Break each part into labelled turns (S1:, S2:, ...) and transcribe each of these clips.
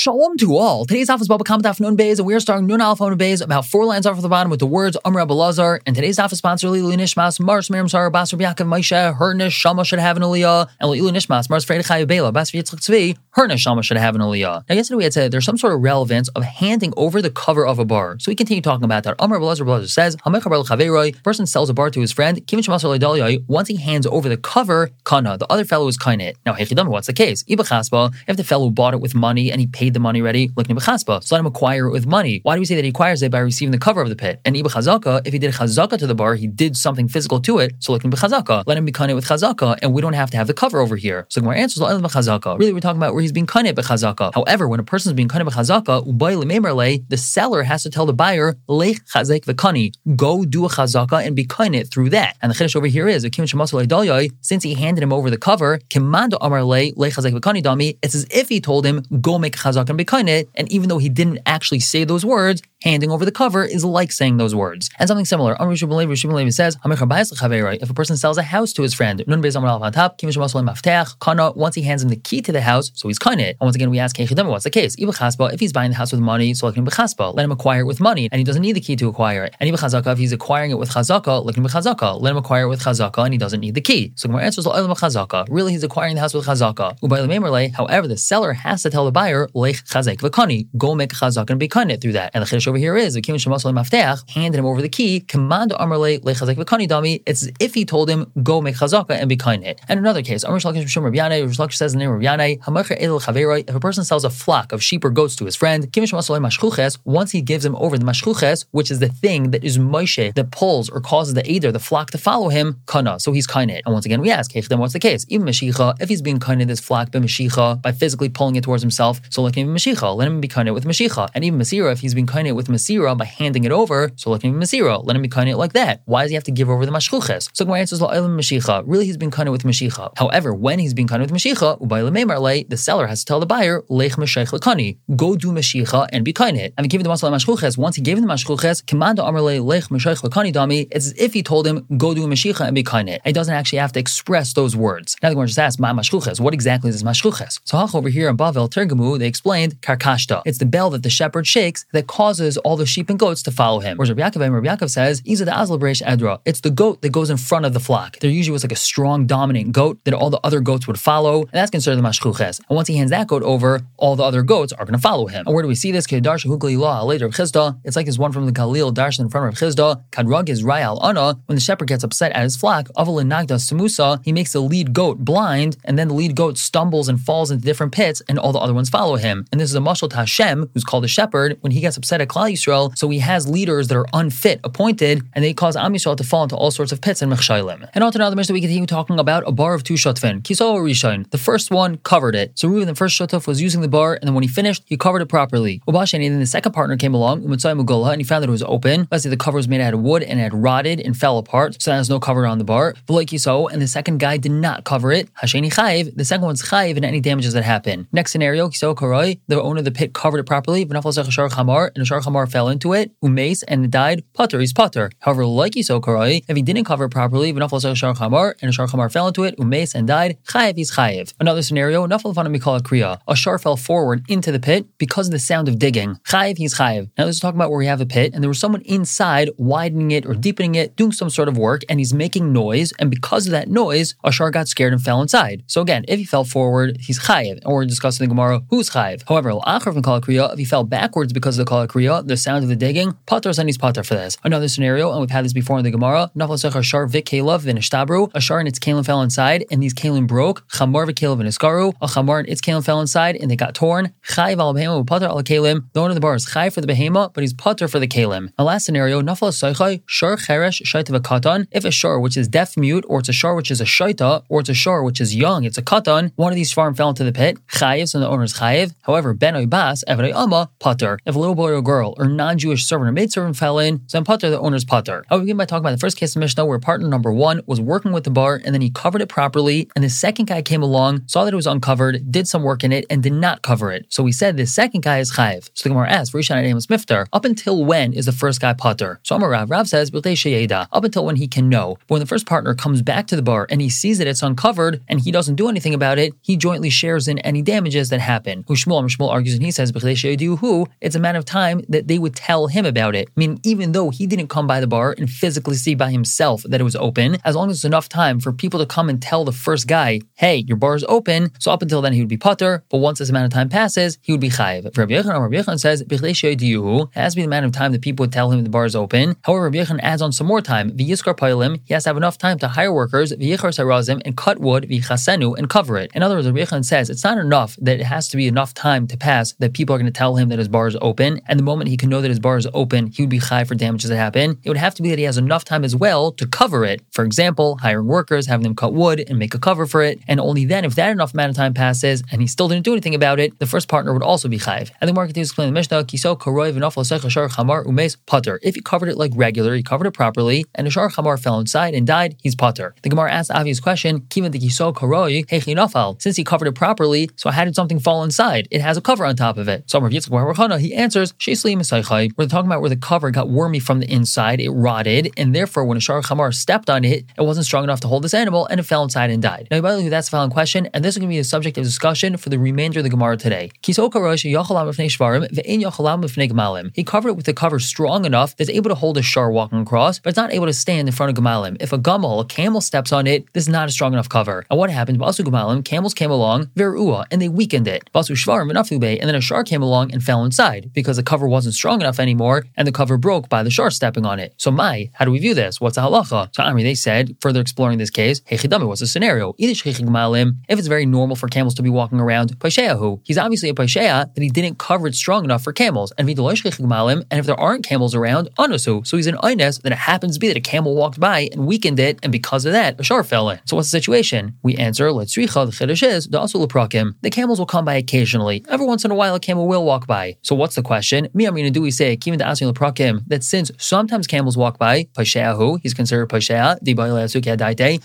S1: Shalom to all. Today's office Baba Kamataf Nun Beis, and we are starting Nun Alpha Nun Beis about four lines off of the bottom with the words Amr Abelazar. And today's office sponsor Lilu Nishmas, Mars Miriam Sarah, Basar Yaakov Maisha, her Neshama should have an Aliyah, and Lilu Nishmas, Mars Freda Chayu Bela, Basar Yitzchak Tzvi, her Neshama should have an Aliyah. Now, yesterday we had said there's some sort of relevance of handing over the cover of a bar. So we continue talking about that. Amr Abelazar Abelazar says, Hamechabar person sells a bar to his friend, Kivin once he hands over the cover, Kana, the other fellow is Kainit. Now, Hechidam, what's the case? Ibachasba, if the fellow bought it with money and he paid the money ready, looking b'chaspa. So let him acquire it with money. Why do we say that he acquires it by receiving the cover of the pit? And iba chazaka, if he did chazaka to the bar, he did something physical to it. So looking b'chazaka, let him be it with chazaka, and we don't have to have the cover over here. So Gemara answers b'chazaka. Really, we're talking about where he's being kanet b'chazaka. However, when a person is being kanet b'chazaka, the seller has to tell the buyer lech chazek v'kani, go do a chazaka and be kanet through that. And the chiddush over here is since he handed him over the cover, kimando amar le lech dami. It's as if he told him go make chazaka and be kanet, and even though he didn't actually say those words, handing over the cover is like saying those words. And something similar, Rishub says, if a person sells a house to his friend, once he hands him the key to the house, so he's kind it. And once again, we ask, what's the case? If he's buying the house with money, so let him acquire it with money, and he doesn't need the key to acquire it. And if he's acquiring it with chazaka, let him acquire it with chazaka, and he doesn't need the key. So Gemara answers, really, he's acquiring the house with chazaka. However, the seller has to tell the buyer, go make chazaka and be kind it through that. And the over here is handed him over the key. Command dami. It's as if he told him go make chazaka and be kind it. And another case, Amr Shlakish says the name of Yanai. If a person sells a flock of sheep or goats to his friend, kimish mashchuches. once he gives him over the mashchuches, which is the thing that is Moshe that pulls or causes the Eder, the flock to follow him, kana. So he's kind it. And once again, we ask, then what's the case? Even Mashicha, if he's being kind of this flock by Mashicha, by physically pulling it towards himself, so like even Mashicha, let him be kind with Mashicha. And even Masira, if he's being kind with Masira by handing it over, so let him Masira, let him be kind like that. Why does he have to give over the Mashchuches? So my answer is Mashicha. Really, he's been kind with Mashicha. However, when he's being kind with Mashicha, the seller has to tell the buyer, Lech Mashech Lekani, go do Mashicha and be kind it. And him the Masala Mashchuches, once he gave him the Amarle Lech Lekani Dami, it's as if he told him, go do Mashicha and be kind it. He doesn't actually have to express those words. Now the Gemara just asks, Ma Mashchuches, what exactly is Mashchuches? So over here in Bavel Tergamu, they explained Karkashta. It's the bell that the shepherd shakes that causes all the sheep and goats to follow him. Whereas Rabbi Yaakov Rabbi Yaakov says, Iza the Azlabresh Edra. It's the goat that goes in front of the flock. There usually was like a strong, dominant goat that all the other goats would follow, and that's considered the Mashchuches. And once he hands that goat over, all the other goats are going to follow him. And where do we see this? It's like this one from the Khalil Darshan in front of Chisda. Kadrag is Rayal Ana. When the shepherd gets upset at his flock, Aval Nagda Samusa, he makes the lead goat blind, and then the lead goat stumbles and falls into different pits, and all the other ones follow him. And this is a mashal to Hashem, who's called a shepherd, when he gets upset at Klal Yisrael, so he has leaders that are unfit appointed, and they cause Am Yisrael to fall into all sorts of pits and mechshailim. And on to another mission, we continue talking about a bar of two shotfin. Kiso Rishon. The first one covered it. So Reuven, the first shotaf, was using the bar, and then when he finished, he covered it properly. Ubashani, then the second partner came along, Umutsai Mugola, and he found that it was open. Let's say the cover was made out of wood and had rotted and fell apart, so there's no cover on the bar. But like and the second guy did not cover it. Hasheni Chayiv, the second one's Chayiv and any damages that happen. Next scenario, Kiso Karoi, the owner of the pit covered it properly, and a Shar Chamar fell into it, umace, and died, putter, he's putter. However, like so karai, if he didn't cover it properly, v'nafal shar chamar, and a shar chamar fell into it, umace, and died, chayev, he's chayev. Another scenario, nafal mikal kriya. A shar fell forward into the pit because of the sound of digging. Chayev, he's chayev. Now let's talk about where we have a pit, and there was someone inside widening it or deepening it, doing some sort of work, and he's making noise, and because of that noise, a shar got scared and fell inside. So again, if he fell forward, he's chayev, and we're discussing the Gemara, who's chayev. However, if he fell backwards because of the kal the sound of the digging, pater and he's pater for this. Another scenario, and we've had this before in the Gemara, nafal shar vik kelav v'nishtabru, a shar and its kalim fell inside, and these kalim broke, chamar v'kelav v'niskaru, a chamar and its kalim fell inside, and they got torn, chayv al behema pater al kalim, the owner of the bar is chayv for the behema, but he's pater for the kalim. The last scenario, nafal soichai, shar cheresh shaita v'katan, if a shar which is deaf mute, or it's a shar which is a shaita, or it's a shar which is young, it's a katan, one of these farm fell into the pit, chayiv, so the owner is chayiv. However, ben bas, evrei ama, pater. If a little boy or girl girl or non-Jewish servant or maidservant fell in, so putter the owner's putter. I will begin by talking about the first case of Mishnah where partner number one was working with the bar and then he covered it properly, and the second guy came along, saw that it was uncovered, did some work in it, and did not cover it. So we said the second guy is chayiv. So the Gemara asks, Rishon Amos Miftar, up until when is the first guy putter? So Amar Rav, Rav says, up until when he can know. But when the first partner comes back to the bar and he sees that it's uncovered and he doesn't do anything about it, he jointly shares in any damages that happen. Who Shmuel, argues and he says? It's a matter of time that they would tell him about it. I mean, even though he didn't come by the bar and physically see by himself that it was open, as long as it's enough time for people to come and tell the first guy, hey, your bar is open. So up until then, he would be putter. But once this amount of time passes, he would be chayiv. Rabbi Yochanan, Rabbi Yochanan says, it has to be the amount of time that people would tell him the bar is open. However, Rabbi Yochanan adds on some more time. He has to have enough time to hire workers, v'yichar sarazim, and cut wood, v'chasenu, and cover it. In other words, Rabbi Yochanan says it's not enough that it has to be enough time to pass that people are going to tell him that his bar is open, and the moment he can know that his bar is open, he would be high for damages that happen. It would have to be that he has enough time as well to cover it. For example, hiring workers, having them cut wood and make a cover for it, and only then, if that enough amount of time passes and he still didn't do anything about it, the first partner would also be chayiv. And the market continues to explain the Mishnah, kiso karoiv chamar umes putter. If he covered it like regular, he covered it properly, and the shar chamar fell inside and died, he's putter. The Gemara asks obvious question, kivan the kiso karoi hechinafal. Since he covered it properly, so how did something fall inside? It has a cover on top of it. So Yitzchak, he answers, we're talking about where the cover got wormy from the inside, it rotted, and therefore when a shar chamar stepped on it, it wasn't strong enough to hold this animal, and it fell inside and died. Now, by the way, that's the following question, and this is going to be the subject of discussion for the remainder of the Gemara today. He covered it with a cover strong enough that's able to hold a shar walking across, but it's not able to stand in front of Gemalim. If a Gamal, a camel, steps on it, this is not a strong enough cover. And what happened? Basu Gemalim, camels came along, Verua, and they weakened it. Basu Shvarim and and then a shar came along and fell inside because the cover wasn't strong enough anymore, and the cover broke by the shar stepping on it. So, my, how do we view this? What's the halacha? So, Amri, they said, further exploring this case, Hechidami, what's the scenario? If it's very normal for camels to be walking around, Paisheahu, he's obviously a Paishea that he didn't cover it strong enough for camels. And and if there aren't camels around, Anasu, so he's an Ines, then it happens to be that a camel walked by and weakened it, and because of that, a shar fell in. So what's the situation? We answer, let's the Chiddush is, the camels will come by occasionally. Every once in a while, a camel will walk by. So what's the question? Me, I mean, do we say, the asher leprakim that since sometimes camels walk by, Pasheahu, he's considered Pashea,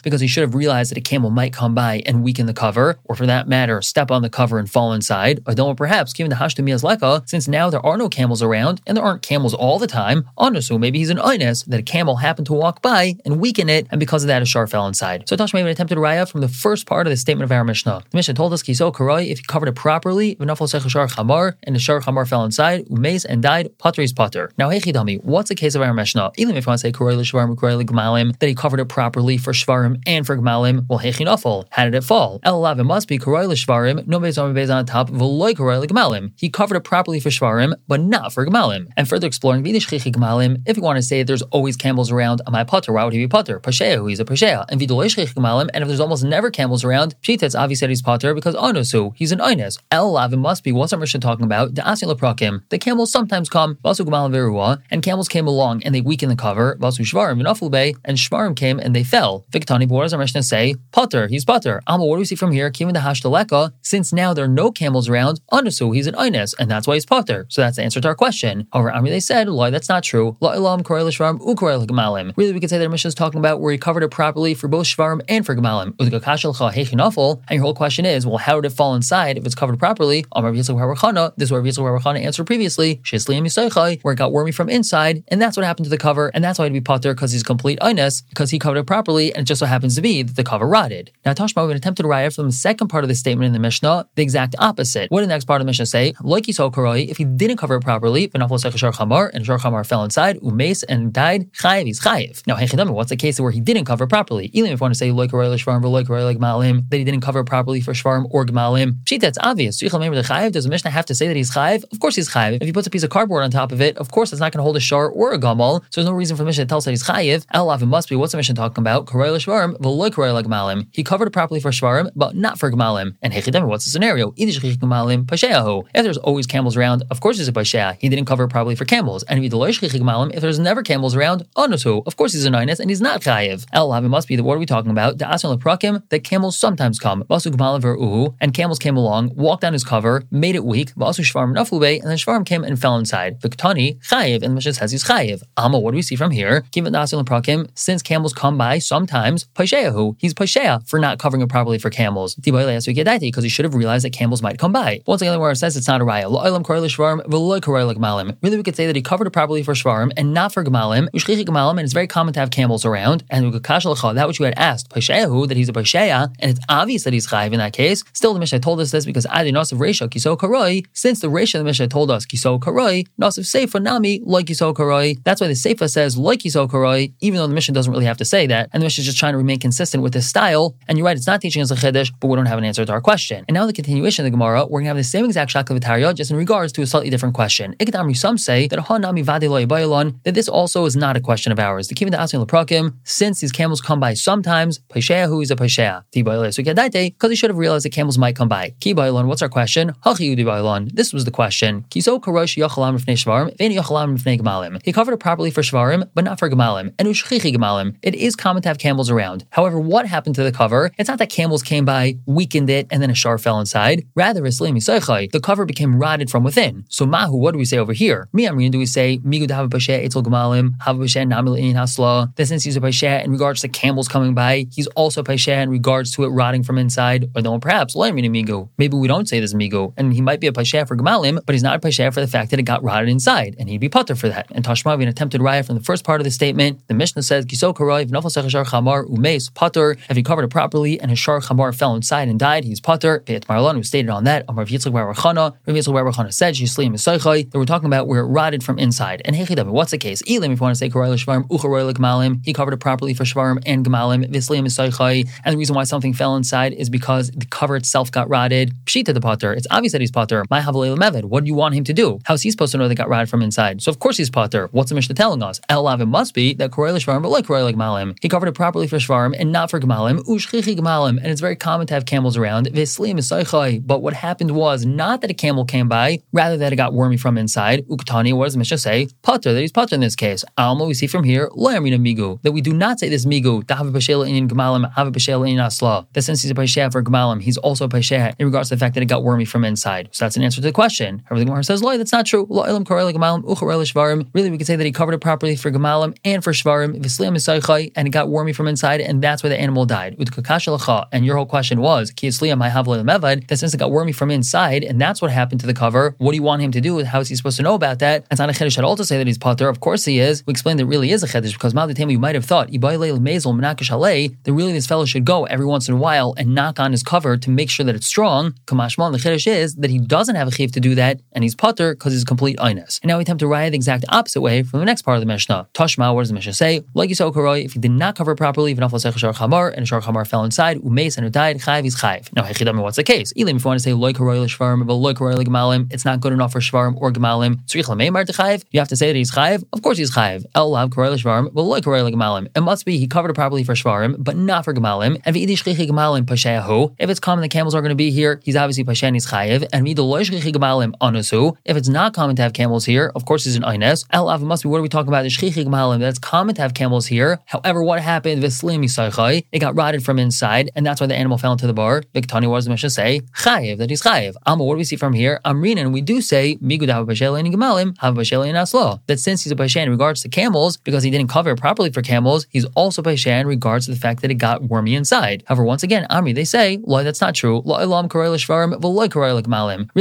S1: because he should have realized that a camel might come by and weaken the cover, or for that matter, step on the cover and fall inside. Or perhaps, the Hashtamias Leka, since now there are no camels around, and there aren't camels all the time, so maybe he's an Ines that a camel happened to walk by and weaken it, and because of that, a shar fell inside. So Tashma even attempted raya from the first part of the statement of our Mishnah. The Mishnah told us, Kiso Karai, if he covered it properly, and the shar chamar fell inside, umes and died, pater is pater. Now, hey chidami, what's the case of our Mishnah? Even if you want to say Karai l'shvarim, Karai l'gmalim, that he covered it properly for shvarim and for gmalim, well, hey chinafal, how did it fall? El it must be Karai l'shvarim, no beis on beis on top, v'loy Karai l'gmalim. He covered it properly for shvarim, but not for gmalim. And further exploring Vidish gmalim, if you want to say there's always camels around, am I Potter? Why would he be pater? Pashea, he's a pashea. And vidolosh gmalim, and if there's almost never camels around, Pshita, it's obvious that he's pater because oh, Anosu, he's an Ines. El Lavim must be what's our mission talking about? The Asil Prakim. The camels sometimes come, Gamal Verua, and camels came along and they weakened the cover, Vasu and and Shvarim came and they fell. Viktani, what does our mission say? Potter, he's pater. Amma, what do we see from here? Came in the Hashtaleka, since now there are no camels around, Anosu, he's an Ines, and that's why he's Potter. So that's the answer to our question. However, Ami, they said, Loi, that's not true. Really, we could say that our mission is talking about where he covered it properly for both Shvarim and for Gamalim. And your whole question is, well, how did it fall inside if it's covered properly? This is where Rabbi answered previously, where it got wormy from inside, and that's what happened to the cover, and that's why it'd be potter because he's complete Ines, because he covered it properly, and it just so happens to be that the cover rotted. Now, Tashma, we're going to attempt to raya from the second part of the statement in the Mishnah, the exact opposite. What did the next part of the Mishnah say? Like saw Karoi, if he didn't cover it properly, and Shar Chamar fell inside, Umes, and died, Chayiv, he's Chayiv. Now, what's the case where he didn't cover properly? Even if you want to say like Shvarim, like like Malim, that he didn't cover properly for Shvarim or Gmalim. Pshita, it's obvious. Does the Mishnah have to say that he's Chayiv? Of course he's Chayiv. If he puts a piece of cardboard on top of it, of course it's not going to hold a shar or a gamal. So there's no reason for the Mishnah to tell us that he's Chayiv. Elav, it must be. What's the Mishnah talking about? Karoy Shvarim, v'loy. He covered it properly for Shvarim, but not for Gmalim. And Hechidem, what's the scenario? If there's always camels around, of course he's a Pasheah. He didn't cover it properly for camels. And if there's never camels around, Onosu, of course he's a Nines and he's not Chayiv. Elav, it must be. What are we talking about? The Asan Leprakim, that camels sometimes come. Basu Gmalim and camels came along, walked on his cover, made it weak, and then Shvarim came and fell inside. Viktani chayiv, and the Mishnah says he's chayiv. Amma, what do we see from here? Given nasil prakim, since camels come by sometimes, paisheyahu, he's paisheya for not covering it properly for camels. Because he should have realized that camels might come by. Once again, where it says it's not a raya. Really, we could say that he covered it properly for shvarim and not for gemalim. And it's very common to have camels around. And that which you had asked, paisheyahu, that he's a paisheya, and it's obvious that he's chayiv in that case. Still, the Mishnah told us this because since the Resha the Mishnah told us Nasav Seifa Nami like Karoi. That's why the Seifa says like Kiso Karoi, even though the mission doesn't really have to say that. And the mission is just trying to remain consistent with this style. And you're right, it's not teaching us a Chiddush, but we don't have an answer to our question. And now the continuation of the Gemara, we're going to have the same exact Shaklavataria, just in regards to a slightly different question. Ikadamri, some say that Hanami Vadi that this also is not a question of ours. The Kivin Asin Leprakim, since these camels come by sometimes, Paishea who is a Paishea. Because he should have realized that camels might come by. Ki what's our question? This was the question. Kiso karosh yachalam rifnei shvarim, vein yachalam rifnei gemalim. He covered it properly for shvarim, but not for gemalim. And ushchichi gemalim. It is common to have camels around. However, what happened to the cover? It's not that camels came by, weakened it, and then a shar fell inside. Rather, the cover became rotted from within. So mahu, what do we say over here? Mi amrin, do we say migu have etzel gemalim, have namil in hasla? That since he's a pashe in regards to camels coming by, he's also pashe in regards to it rotting from inside. Or then perhaps. Maybe we don't say this migu, and he might be a pashe for gemalim, but he's not a pashe for the fact that it got rotted inside, and he'd be putter for that. And Tashma, an attempted riot from the first part of the statement, the Mishnah says, Kiso karoiv chamar umes putter. If he covered it properly and his shar chamar fell inside and died, he's putter. Beit Marlon, who stated on that, Amar Yitzchak Bar Rachana, Rav Yitzchak Bar Rachana said, Shislim Esaychai, that we're talking about where it rotted from inside. And Hechidami, what's the case? Elim, if you want to say karoiv shvarim, ucharoiv gemalim, he covered it properly for shvarim and gemalim, Vislim Esaychai. And the reason why something fell inside is because the cover itself got rotted. Pshita the putter. It's obvious that he's putter. My Havalel Meved. What do you want him to do? How's he supposed to know they got rotted from inside? So of course he's putter. What's the Mishnah telling us? Elav it must be that karoiv shvarim, but like karoiv gemalim. He covered it properly for shvarim and not for gemalim. Ushchichi gemalim. And it's very common to have camels around. Vislim Esaychai. But what happened was not that a camel came by, rather that it got wormy from inside. Uktani, what does the Mishnah say? Putter, that he's putter in this case. Alma, we see from here, Loyamina Migu, that we do not say this Migu, Dahav Bashela in Gamalim, Have Bashela in Asla. That since he's a Pasheh for Gamalim, he's also a Pasheh in regards to the fact that it got wormy from inside. So that's an answer to the question. However, the says, Loy, that's not true. Really, we could say that he covered it properly for Gamalim and for Shvarim, and it got wormy from inside, and that's why the animal died. And your whole question was, that since it got wormy from inside, and that's what happened to the cover, what do you want him to do? How is he supposed to know about that? It's not a chiddush at all to say that he's potter. Of course he is. We explained that it really is a chiddush because Maldatema, you might have thought, that really this fellow should go every once in a while and knock on his cover to make sure that it's strong. Kamashmal, the chiddush is that he doesn't have a chiv to do that, and he's potter because a complete inus. And now we attempt to write the exact opposite way from the next part of the Mishnah. Tashma, what does the Mishnah say? Like you saw, if he did not cover properly, and a shar fell inside, umes and it died, chayv is chayv. Now, hechidami, what's the case? Elim, if you want to say like shvarim, but like gemalim, it's not good enough for shvarim or gemalim. You have to say that he's chayv. Of course he's chayv. El lav shvarim, but like gemalim. It must be he covered it properly for shvarim, but not for gemalim. And gemalim pashehu. If it's common the camels are going to be here, he's obviously pashen he's chayiv. And gemalim anusu. If it's not common to have camels here, of course he's an ines. El lav must be what are we talking about? That's common to have camels here. However, what happened? It got rotted from inside, and that's why the animal fell into the bar. Viktani, does the Mishnah say? Chayiv, that he's chayiv. Amma, what do we see from here? Amrin, and we do say, Migud and Gemalim, and Aslo. That since he's a Pashan in regards to camels, because he didn't cover it properly for camels, he's also Pashan in regards to the fact that it got wormy inside. However, once again, Amri, they say, Loy, that's not true. Really,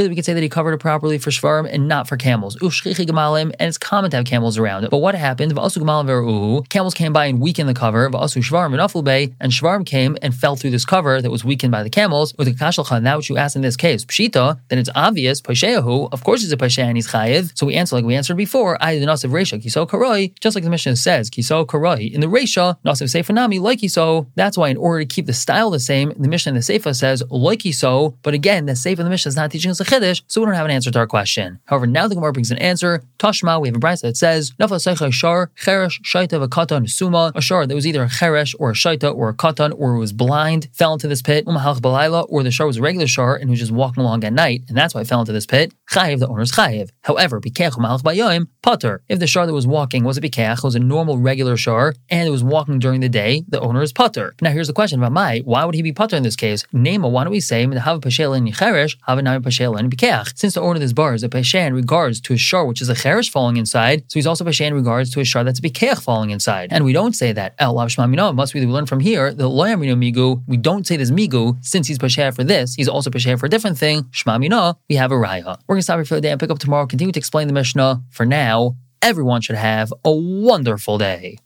S1: we could say that he covered it properly for Shvarim and not for camels. And it's common to have camels around. But what happened? Camels came by and weakened the cover, and Shvarim came and fell through this cover that was weakened by the camels. With the that which you asked in this case, Pshita, then it's obvious, Pasheahu, of course he's a Pashe and he's Chayiv. So we answer like we answered before, I the Nasiv Resha, Kiso Karoi, just like the Mishnah says, Kiso Karoi. In the Resha, Nasiv Sefer Nami, like Kiso. That's why in order to keep the style the same, the Mishnah in the Sefer says, like Kiso. But again, the Sefer in the Mishnah is not teaching us a Chiddush, so we don't have an answer to our question. However, now the Gemara brings an answer. Tashma, we have a brisa that says, Nafla Seicha Shar, Cheresh, Shaita, Vakatan, Suma, a Shar that was either a Cheresh or a Shaita or a Katan or was blind, fell into this pit, Umahalch Balayla, or the Shar was a regular Shar and was just walking along at night, and that's why it fell into this pit. Chayiv, the owner's chayiv. However, bikech malach bayoim, putter. If the shar that was walking was a bikech, was a normal regular shar, and it was walking during the day, the owner is putter. Now here's the question about my, why would he be putter in this case? Name why don't we say have pashelin yicheresh, have nami pashelin bikech? Since the owner of this bar is a peshen in regards to a shar which is a cherish falling inside, so he's also Pashay in regards to a shar that's a Bikeach falling inside. And we don't say that El Shmamina must be that we learn from here the Loyamino Migu. We don't say this Migu since he's Pashay for this, he's also Pashay for a different thing. Shmamina, we have a Raya. We're gonna stop here for the day and pick up tomorrow, continue to explain the Mishnah. For now, everyone should have a wonderful day.